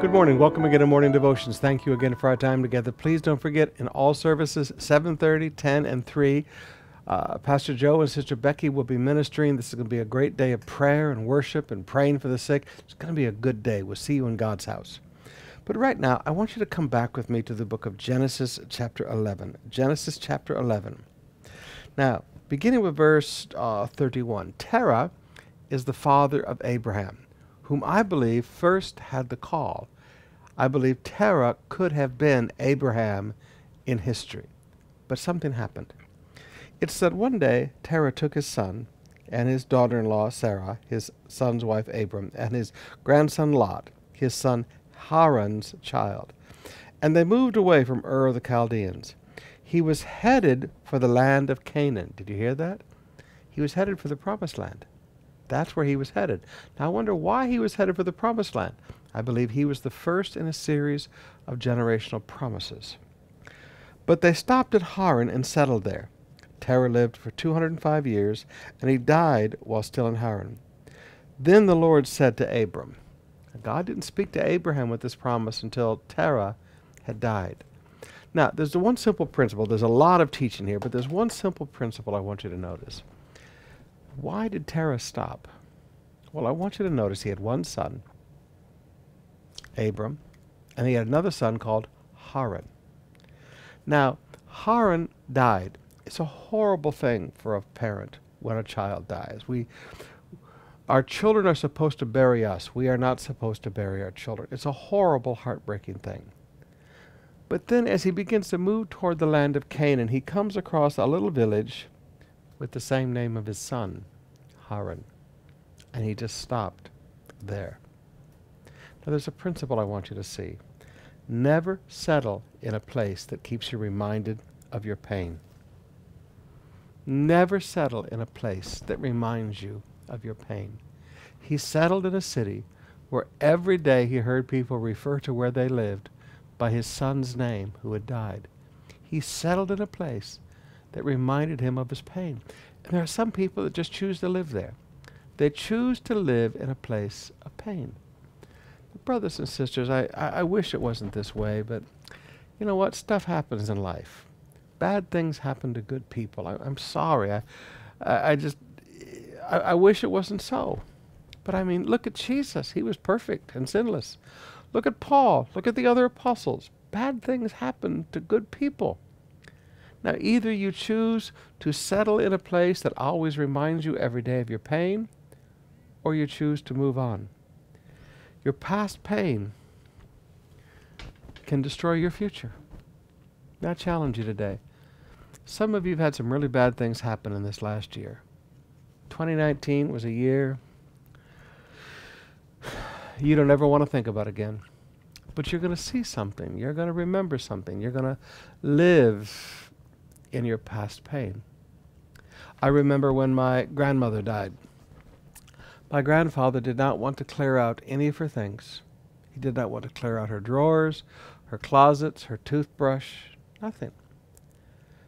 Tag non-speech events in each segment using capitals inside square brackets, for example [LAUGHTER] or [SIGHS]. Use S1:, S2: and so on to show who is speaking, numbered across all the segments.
S1: Good morning. Welcome again to Morning Devotions. Thank you again for our time together. Please don't forget in all services 7:30, 10 and 3 uh, Pastor Joe and Sister Becky will be ministering. This is going to be a great day of prayer and worship and praying for the sick. It's going to be a good day. We'll see you in God's house. But right now, I want you to come back with me to the book of Genesis, chapter 11. Genesis, chapter 11. Now, beginning with verse uh, 31, Terah is the father of Abraham, whom I believe first had the call. I believe Terah could have been Abraham in history. But something happened. It's that one day Terah took his son and his daughter in law Sarah, his son's wife Abram, and his grandson Lot, his son Haran's child, and they moved away from Ur of the Chaldeans. He was headed for the land of Canaan. Did you hear that? He was headed for the promised land. That's where he was headed. Now I wonder why he was headed for the promised land. I believe he was the first in a series of generational promises. But they stopped at Haran and settled there. Terah lived for 205 years, and he died while still in Haran. Then the Lord said to Abram, God didn't speak to Abraham with this promise until Terah had died. Now, there's the one simple principle. There's a lot of teaching here, but there's one simple principle I want you to notice. Why did Terah stop? Well, I want you to notice he had one son, Abram, and he had another son called Haran. Now, Haran died it's a horrible thing for a parent when a child dies. We, our children are supposed to bury us. We are not supposed to bury our children. It's a horrible, heartbreaking thing. But then, as he begins to move toward the land of Canaan, he comes across a little village with the same name of his son, Haran. And he just stopped there. Now, there's a principle I want you to see. Never settle in a place that keeps you reminded of your pain. Never settle in a place that reminds you of your pain. He settled in a city where every day he heard people refer to where they lived by his son's name who had died. He settled in a place that reminded him of his pain. And there are some people that just choose to live there. They choose to live in a place of pain. Brothers and sisters, I, I, I wish it wasn't this way, but you know what? Stuff happens in life bad things happen to good people. I, am sorry. I, I, I just, I, I wish it wasn't so. But I mean, look at Jesus. He was perfect and sinless. Look at Paul. Look at the other apostles. Bad things happen to good people. Now, either you choose to settle in a place that always reminds you every day of your pain, or you choose to move on. Your past pain can destroy your future. I challenge you today. Some of you have had some really bad things happen in this last year. 2019 was a year [SIGHS] you don't ever want to think about again. But you're going to see something. You're going to remember something. You're going to live in your past pain. I remember when my grandmother died. My grandfather did not want to clear out any of her things. He did not want to clear out her drawers, her closets, her toothbrush, nothing.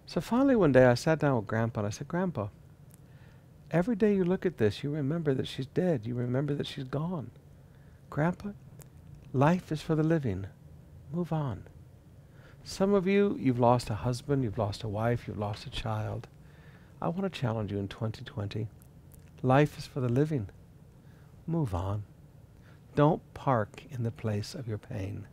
S1: So finally, one day I sat down with Grandpa and I said, Grandpa, every day you look at this, you remember that she's dead. You remember that she's gone. Grandpa, life is for the living. Move on. Some of you, you've lost a husband, you've lost a wife, you've lost a child. I want to challenge you in 2020. Life is for the living. Move on. Don't park in the place of your pain.